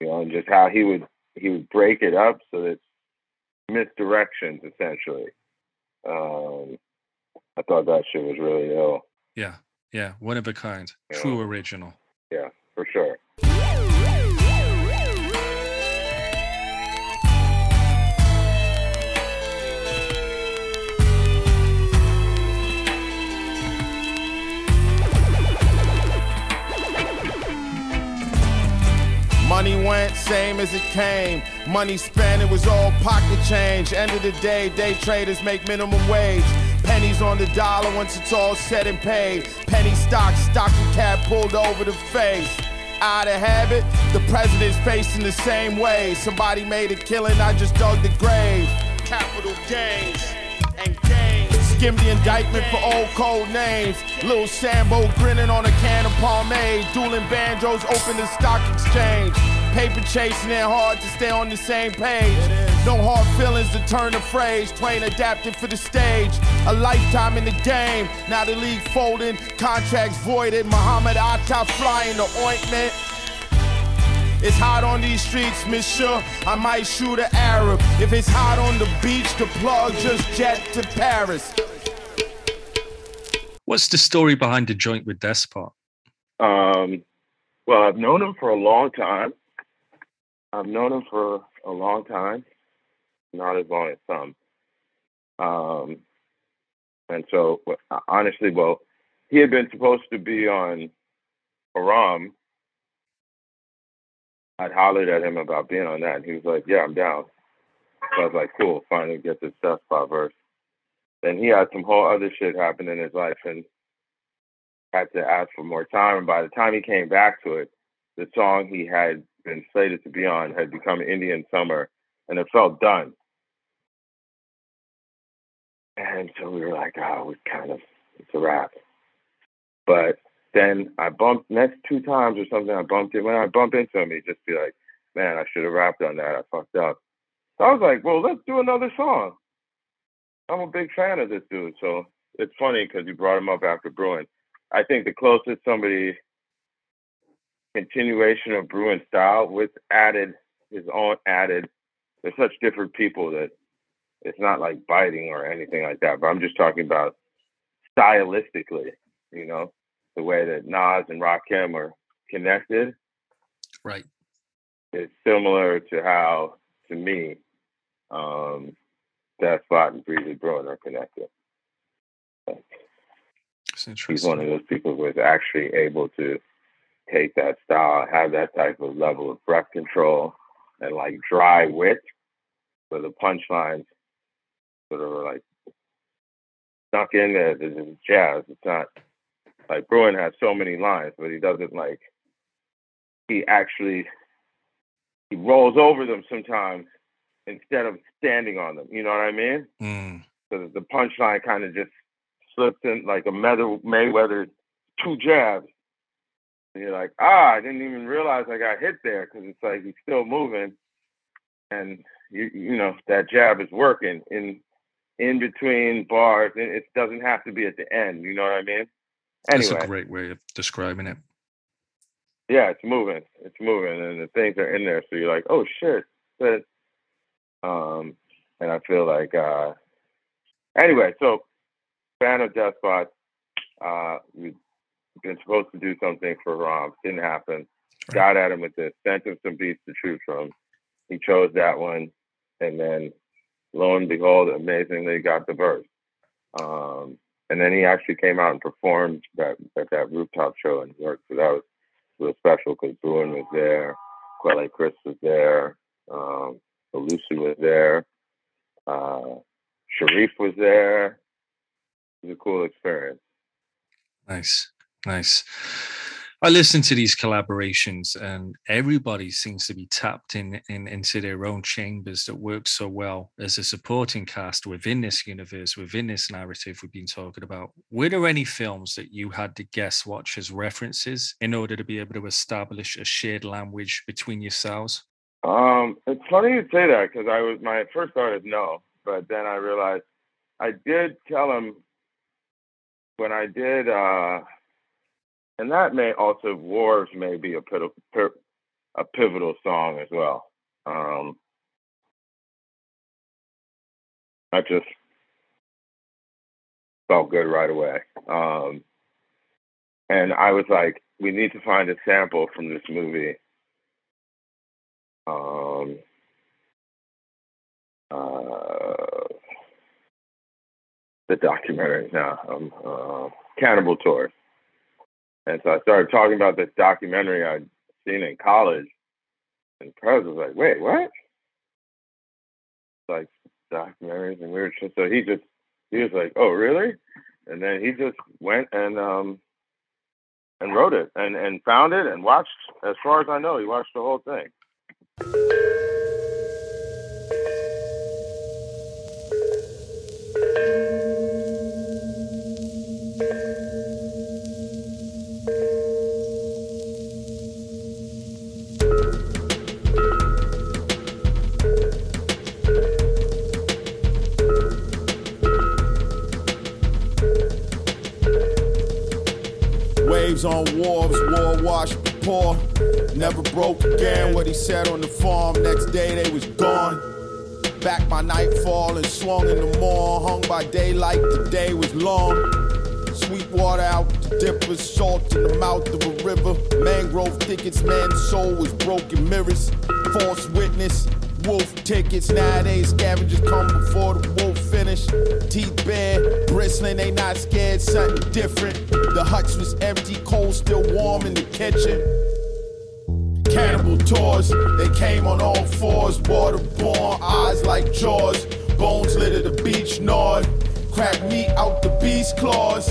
You know, and just how he would he would break it up so that misdirections essentially. Um, I thought that shit was really ill. Yeah, yeah, one of a kind, true original. Yeah, for sure. Money went same as it came. Money spent, it was all pocket change. End of the day, day traders make minimum wage. Pennies on the dollar once it's all said and paid. Penny stock, stock and cap pulled over the face. Out of habit, the president's facing the same way. Somebody made a killing, I just dug the grave. Capital gains and gains. Skim the indictment for old code names. Lil Sambo grinning on a can of pomade. Dueling banjos open the stock exchange. Paper chasing it hard to stay on the same page. No hard feelings to turn the phrase. Twain adapted for the stage. A lifetime in the game. Now the league folding. Contracts voided. Muhammad Atta flying the ointment. It's hot on these streets, monsieur. I might shoot an Arab. If it's hot on the beach, the plug just jet to Paris. What's the story behind the joint with Despot? Um, well, I've known him for a long time. I've known him for a long time, not as long as some. Um, and so, honestly, well, he had been supposed to be on Haram. I'd hollered at him about being on that, and he was like, "Yeah, I'm down." So I was like, "Cool, finally get this Despot verse." Then he had some whole other shit happen in his life, and had to ask for more time. And by the time he came back to it, the song he had been slated to be on had become Indian Summer, and it felt done. And so we were like, oh, we kind of, it's a wrap. But then I bumped, next two times or something, I bumped it. When I bump into him, he'd just be like, man, I should have rapped on that. I fucked up. So I was like, well, let's do another song. I'm a big fan of this dude. So it's funny because you brought him up after Brewin. I think the closest somebody continuation of Brewin style with added his own added. They're such different people that it's not like biting or anything like that. But I'm just talking about stylistically, you know, the way that Nas and Rakim are connected. Right. It's similar to how, to me, um, Despot and Breezy Brewin are connected. It's He's one of those people who is actually able to take that style, have that type of level of breath control and like dry wit, so the punchlines sort of like stuck in there. It's jazz. It's not like Brewin has so many lines, but he doesn't like. He actually he rolls over them sometimes instead of standing on them. You know what I mean? Mm. So the punchline kind of just slips in like a Mayweather two jabs. And you're like, ah, I didn't even realize I got hit there because it's like he's still moving, and you you know that jab is working in in between bars, and it doesn't have to be at the end. You know what I mean? Anyway, That's a great way of describing it. yeah, it's moving, it's moving, and the things are in there, so you're like, oh shit, but um, and I feel like uh, anyway, so fan of Despot, uh, we've been supposed to do something for Rom, didn't happen. Got at him with this, sent him some beats to choose from. He chose that one, and then lo and behold, amazingly got the verse. Um, and then he actually came out and performed that at that rooftop show in New York. So that was real special because Brewin was there, Quelle Chris was there, um, Lucy was there, uh, Sharif was there. It was a cool experience. Nice, nice. I listen to these collaborations, and everybody seems to be tapped in, in into their own chambers that work so well as a supporting cast within this universe, within this narrative we've been talking about. Were there any films that you had to guess watch as references in order to be able to establish a shared language between yourselves? Um, it's funny you say that because I was my first thought is no, but then I realized I did tell him when I did, uh, and that may also Wharves may be a pivotal, a pivotal song as well. Um, I just felt good right away, um, and I was like, we need to find a sample from this movie. Um, uh, the documentary now, um, uh, Cannibal Tours. And so I started talking about this documentary I'd seen in college. And Prez was like, wait, what? Like documentaries and weird shit. So he just, he was like, oh, really? And then he just went and, um, and wrote it and, and found it and watched, as far as I know, he watched the whole thing. Waves on wharves, war washed poor. Never broke again what he said on the farm. Next day they was gone. Back by nightfall and swung in the morn. Hung by daylight, the day was long. Sweet water out the dippers, salt in the mouth of a river. Mangrove thickets, man's soul was broken mirrors. False witness, wolf tickets. Nowadays, scavengers come before the wolf finish. Teeth bare, bristling, they not scared, something different. The huts was empty, cold still warm in the kitchen. Tours, they came on all fours, waterborne, eyes like jaws. Bones litter the beach, gnawed. Crack meat out the beast claws.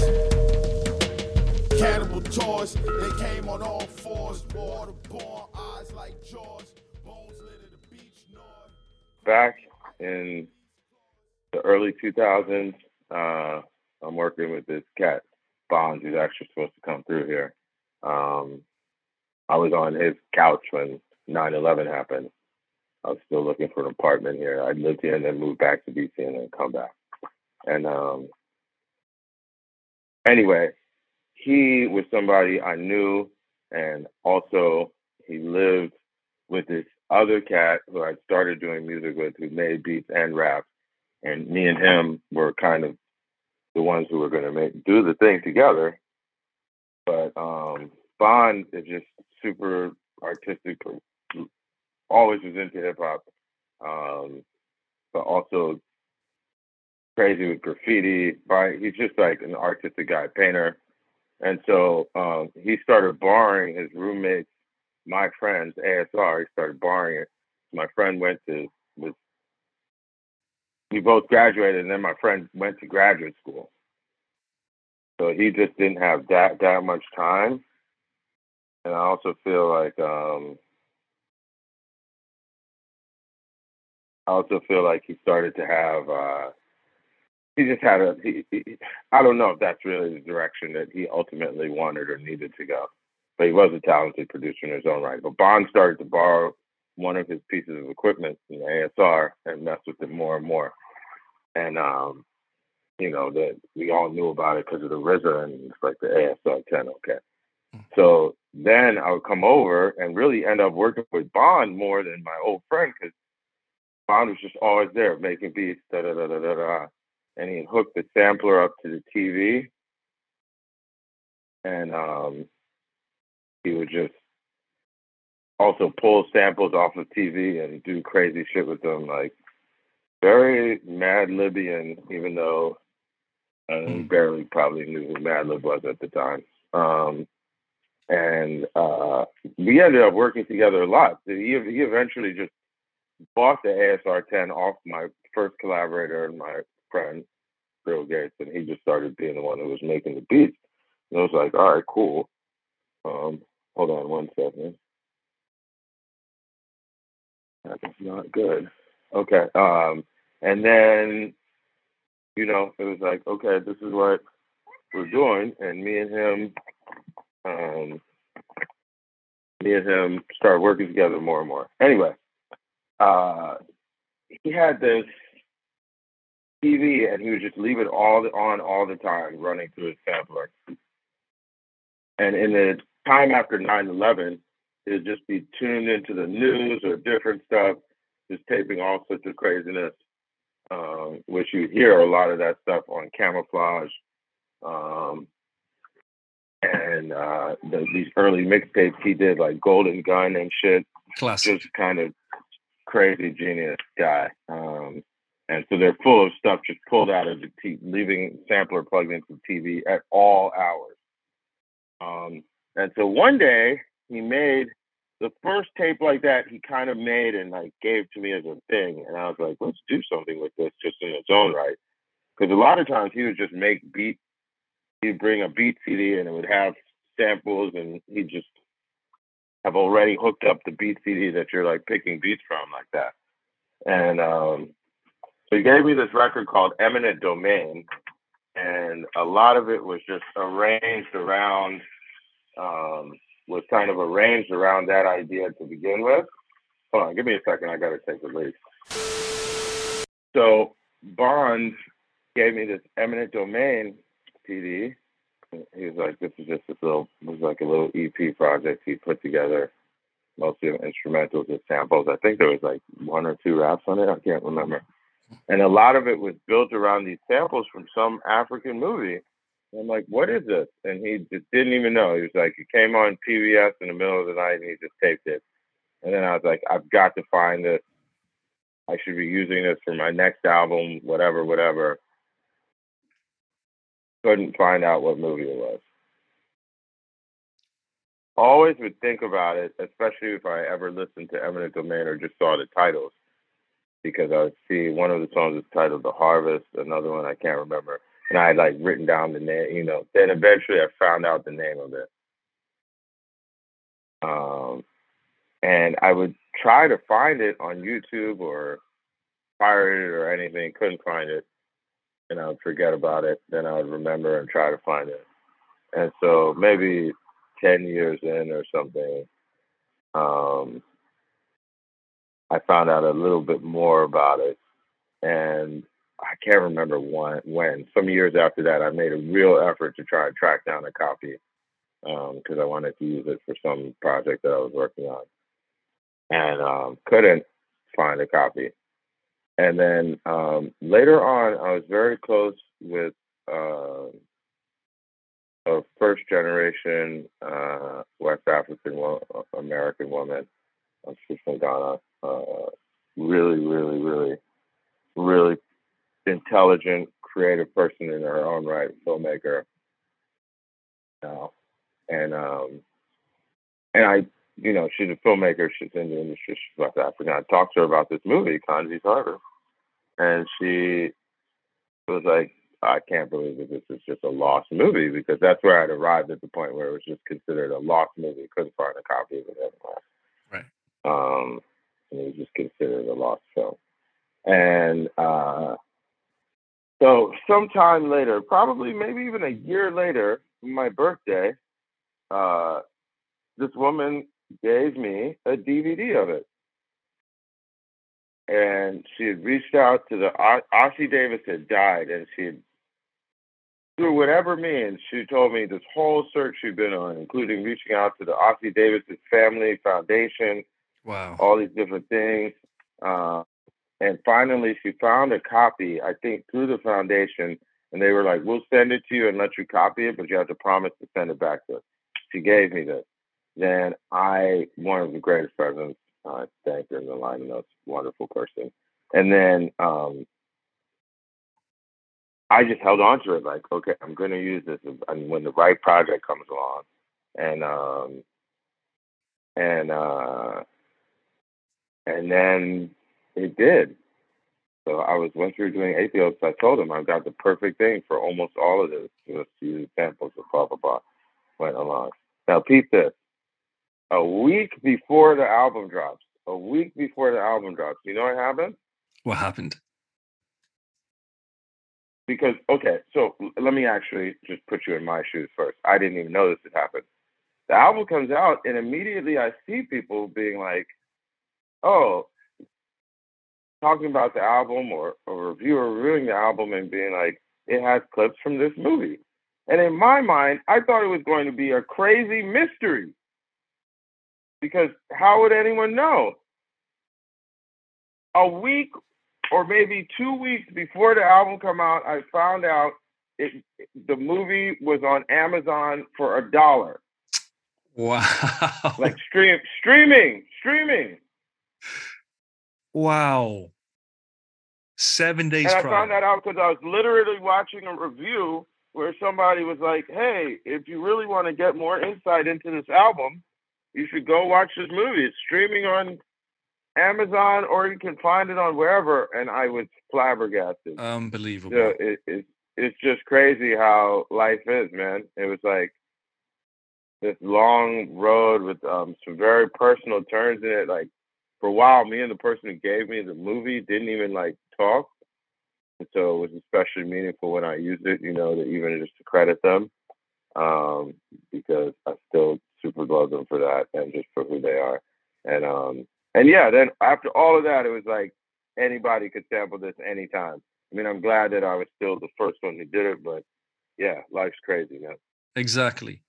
Cannibal tours, they came on all fours, waterborne, eyes like jaws. Bones litter the beach, gnawed. Back in the early 2000s, uh, I'm working with this cat, Bonds, who's actually supposed to come through here. Um, I was on his couch when 9 11 happened. I was still looking for an apartment here. I lived here and then moved back to DC and then come back. And um, anyway, he was somebody I knew, and also he lived with this other cat who I started doing music with who made beats and rap. And me and him were kind of the ones who were going to make do the thing together. But um, Bond is just super artistic, always was into hip hop, um, but also crazy with graffiti. Right? He's just like an artistic guy, painter, And so um, he started borrowing his roommates, my friends, ASR. He started borrowing it. My friend went to was we both graduated, and then my friend went to graduate school. So he just didn't have that that much time. And I also feel like um, I also feel like he started to have uh, he just had a he, he, I don't know if that's really the direction that he ultimately wanted or needed to go. But he was a talented producer in his own right. But Bond started to borrow one of his pieces of equipment from the ASR and mess with it more and more. And um, you know, that we all knew about it because of the RZA and it's like the ASR 10, okay. So then I would come over and really end up working with Bond more than my old friend because Bond was just always there making beats, da da da da da da. And he'd hook the sampler up to the TV and um, he would just also pull samples off of TV and do crazy shit with them, like very Mad Libyan, even though uh, he barely probably knew who Madlib was at the time. Um, and uh, we ended up working together a lot. He, he eventually just bought the ASR 10 off my first collaborator and my friend, Bill Gates, and he just started being the one who was making the beats. And I was like, all right, cool. Um, hold on one second. That's not good. Okay. Um, and then, you know, it was like, okay, this is what we're doing. And me and him, um, me and him started working together more and more. Anyway, uh, he had this TV and he would just leave it all on all the time running through his sampler. And in the time after 9 11, it would just be tuned into the news or different stuff, just taping all sorts of craziness, um, which you hear a lot of that stuff on camouflage. Um, and uh, the, these early mixtapes he did, like Golden Gun and shit. Classic. Just kind of crazy genius guy. Um, and so they're full of stuff just pulled out of the t- leaving sampler plugged into the TV at all hours. Um, and so one day he made the first tape like that. He kind of made and like gave to me as a thing, and I was like, let's do something with this just in its own right. Because a lot of times he would just make beat. He'd bring a beat CD and it would have samples, and he'd just have already hooked up the beat CD that you're like picking beats from like that. And um, so he gave me this record called Eminent Domain, and a lot of it was just arranged around, um, was kind of arranged around that idea to begin with. Hold on, give me a second. I got to take a leak. So Bond gave me this Eminent Domain CD. He was like, "This is just this little, it was like a little EP project he put together, mostly instrumentals and samples. I think there was like one or two raps on it. I can't remember." And a lot of it was built around these samples from some African movie. I'm like, what is this? And he just didn't even know. He was like, it came on PBS in the middle of the night and he just taped it. And then I was like, I've got to find this. I should be using this for my next album, whatever, whatever. Couldn't find out what movie it was. Always would think about it, especially if I ever listened to Eminent Domain or just saw the titles because I would see one of the songs is titled The Harvest, another one I can't remember. And I had like written down the name, you know, then eventually I found out the name of it. Um, and I would try to find it on YouTube or pirate it or anything, couldn't find it. And I would forget about it. Then I would remember and try to find it. And so maybe 10 years in or something, um, I found out a little bit more about it, and I can't remember when. When some years after that, I made a real effort to try and track down a copy because um, I wanted to use it for some project that I was working on, and um, couldn't find a copy. And then um, later on, I was very close with uh, a first generation uh, West African American woman. She's from Ghana uh, really, really, really, really intelligent, creative person in her own right, filmmaker. now, and um, and I, you know, she's a filmmaker. She's in the industry. She's West African. I talked to her about this movie, Kongi's Harvest, and she was like, I can't believe that this is just a lost movie because that's where I'd arrived at the point where it was just considered a lost movie. Couldn't find a copy of it anywhere. Right. Um, and it was just considered a lost film. And uh, so sometime later, probably maybe even a year later, my birthday, uh, this woman gave me a DVD of it. And she had reached out to the Ossie Davis had died, and she had through whatever means, she told me this whole search she'd been on, including reaching out to the Ossie Davis family foundation, wow, all these different things. Uh, and finally, she found a copy, I think, through the foundation, and they were like, "We'll send it to you and let you copy it, but you have to promise to send it back to us." She gave me this. Then I, one of the greatest presents, I thanked her in the line, and wonderful person. And then um, I just held on to it like, okay, I'm going to use this and when the right project comes along. And, um, and, uh, and then it did. So I was went through doing Aethiopes. I told him I've got the perfect thing for almost all of this. Just use samples of blah blah blah. Went along. Now peep this. A week before the album drops, a week before the album drops, you know what happened? What happened? because okay, so let me actually just put you in my shoes first. I didn't even know this had happened. The album comes out, and immediately I see people being like, "Oh," talking about the album, or a reviewer reviewing the album and being like, "It has clips from this movie." And in my mind, I thought it was going to be a crazy mystery because how would anyone know? A week or maybe two weeks before the album come out, I found out it the movie was on Amazon for a dollar. Wow! Like stream streaming streaming. Wow! Seven days. And I prior. found that out because I was literally watching a review where somebody was like, "Hey, if you really want to get more insight into this album, you should go watch this movie. It's streaming on Amazon or you can find it on wherever. And I was flabbergasted. Unbelievable. Yeah, it, it, it's just crazy how life is, man. It was like this long road with um, some very personal turns in it. Like for a while, me and the person who gave me the movie didn't even like talk. And so it was especially meaningful when I used it, you know, to even just to credit them. Um, because I still super love them for that and just for who they are. And um and yeah, then after all of that, it was like anybody could sample this anytime. I mean, I'm glad that I was still the first one who did it, but yeah, life's crazy, man. Exactly.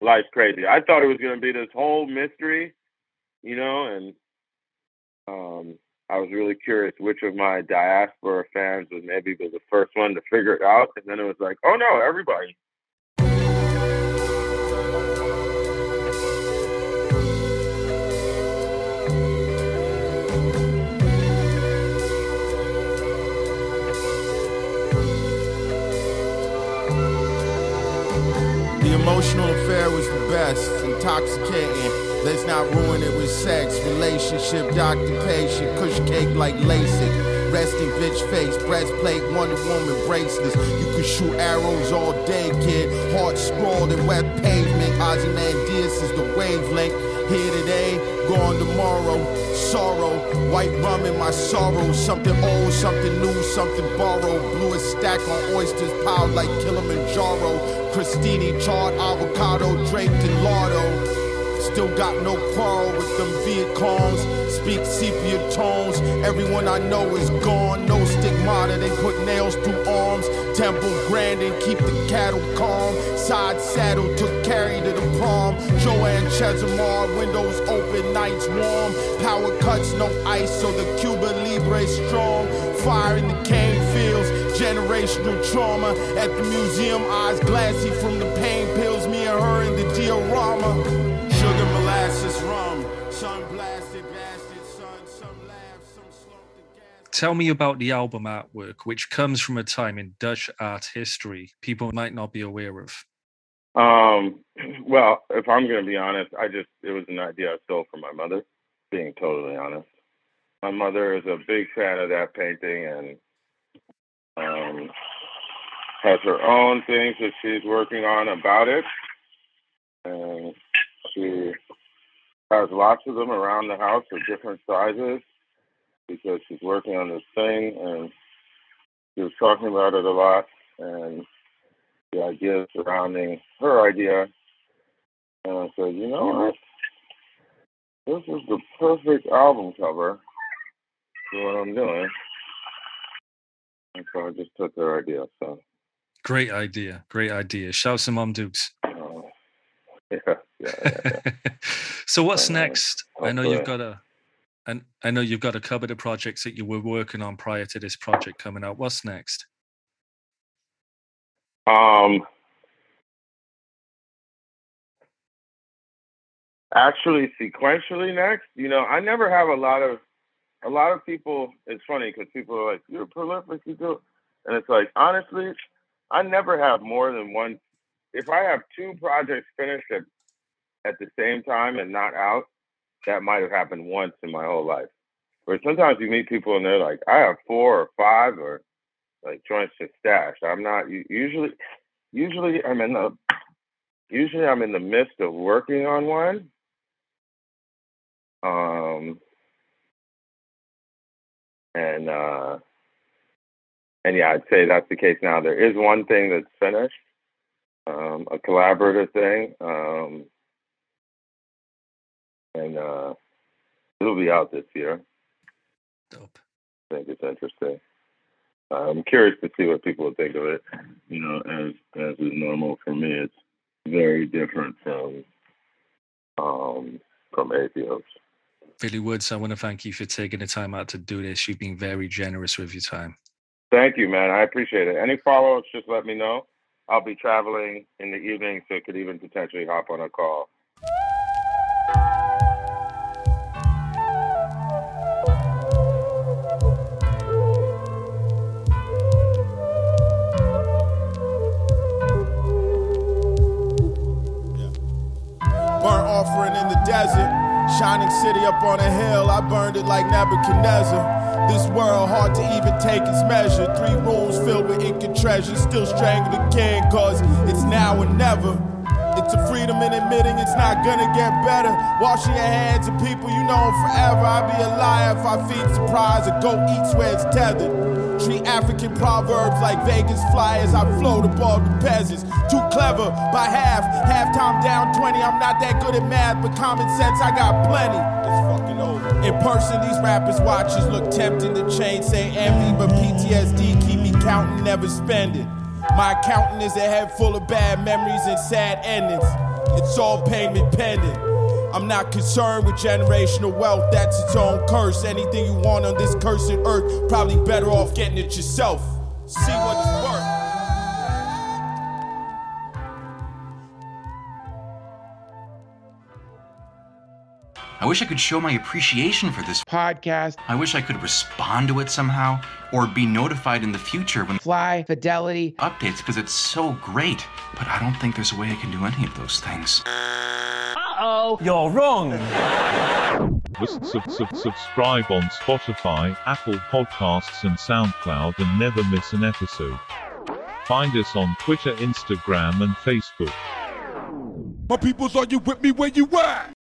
Life's crazy. I thought it was going to be this whole mystery, you know, and um, I was really curious which of my diaspora fans was maybe was the first one to figure it out, and then it was like, oh no, everybody. Emotional affair was the best, intoxicating. Let's not ruin it with sex, relationship, occupation, kush cake like LASIK. Resting bitch face, breastplate, Wonder Woman bracelets. You can shoot arrows all day, kid. Heart scrawled in wet pavement. Ozymandias is the wavelength. Here today, gone tomorrow. Sorrow, white rum in my sorrow. Something old, something new, something borrowed. Blew a stack on oysters piled like Kilimanjaro. Christini charred avocado draped in lardo. Still got no quarrel with them Viet Congs. Speak sepia tones. Everyone I know is gone. No stigmata. They put nails through arms. Temple Grandin keep the cattle calm. Side saddle took carry to the prom. Joanne Chesimard. Windows open, nights warm. Power cuts, no ice, so the Cuba Libre strong. Fire in the cane fields. Generational trauma. At the museum, eyes glassy from the pain pills. Me and her in the diorama. Sugar molasses rum. Tell me about the album artwork, which comes from a time in Dutch art history people might not be aware of. Um, well, if I'm going to be honest, I just it was an idea I stole from my mother. Being totally honest, my mother is a big fan of that painting and um, has her own things that she's working on about it, and she has lots of them around the house of different sizes because she's working on this thing and she was talking about it a lot and the idea surrounding her idea. And I said, you know what? This is the perfect album cover for what I'm doing. And so I just took her idea. So Great idea. Great idea. Shout to Mom Dukes. uh, [laughs] yeah, yeah, yeah. yeah. [laughs] so what's know. next? I know you've got a and I know you've got a couple of projects that you were working on prior to this project coming out. What's next? Um, actually, sequentially next, you know, I never have a lot of, a lot of people. It's funny because people are like, "You're prolific, you do," and it's like, honestly, I never have more than one. If I have two projects finished at at the same time and not out, that might have happened once in my whole life. Where sometimes you meet people and they're like, "I have four or five or like joints to stash. I'm not usually. Usually, I'm in the. Usually, I'm in the midst of working on one. Um. And uh. And yeah, I'd say that's the case now. There is one thing that's finished, um, a collaborative thing, um, and uh, it'll be out this year. Dope. I think it's interesting. I'm curious to see what people think of it. You know, as as is normal for me, it's very different from um from Aethiopes. Billy Woods, I want to thank you for taking the time out to do this. You've been very generous with your time. Thank you, man. I appreciate it. Any follow ups, just let me know. I'll be traveling in the evening, so it could even potentially hop on a call. Desert. Shining city up on a hill, I burned it like Nebuchadnezzar. This world hard to even take its measure. Three rooms filled with ink and treasure. Still strangle the king, cause it's now or never. It's a freedom in admitting it's not gonna get better. Washing your hands of people you know forever. I'd be a liar if I feed surprise. A goat eats where it's tethered. Treat African proverbs like Vegas flyers. I float above the peasants. Too clever by half. Halftime down 20. I'm not that good at math, but common sense I got plenty. It's fucking over. In person, these rappers' watches look tempting. The chain say envy, but PTSD keep me counting, never spending. My accountant is a head full of bad memories and sad endings. It's all payment pending. I'm not concerned with generational wealth, that's its own curse. Anything you want on this cursed earth, probably better off getting it yourself. See what it's worth. I wish I could show my appreciation for this podcast. I wish I could respond to it somehow or be notified in the future when Fly Fidelity updates because it's so great. But I don't think there's a way I can do any of those things. Uh-oh, you're wrong. Sub- sub- sub- subscribe on Spotify, Apple Podcasts, and SoundCloud and never miss an episode. Find us on Twitter, Instagram, and Facebook. My peoples, are you with me where you at?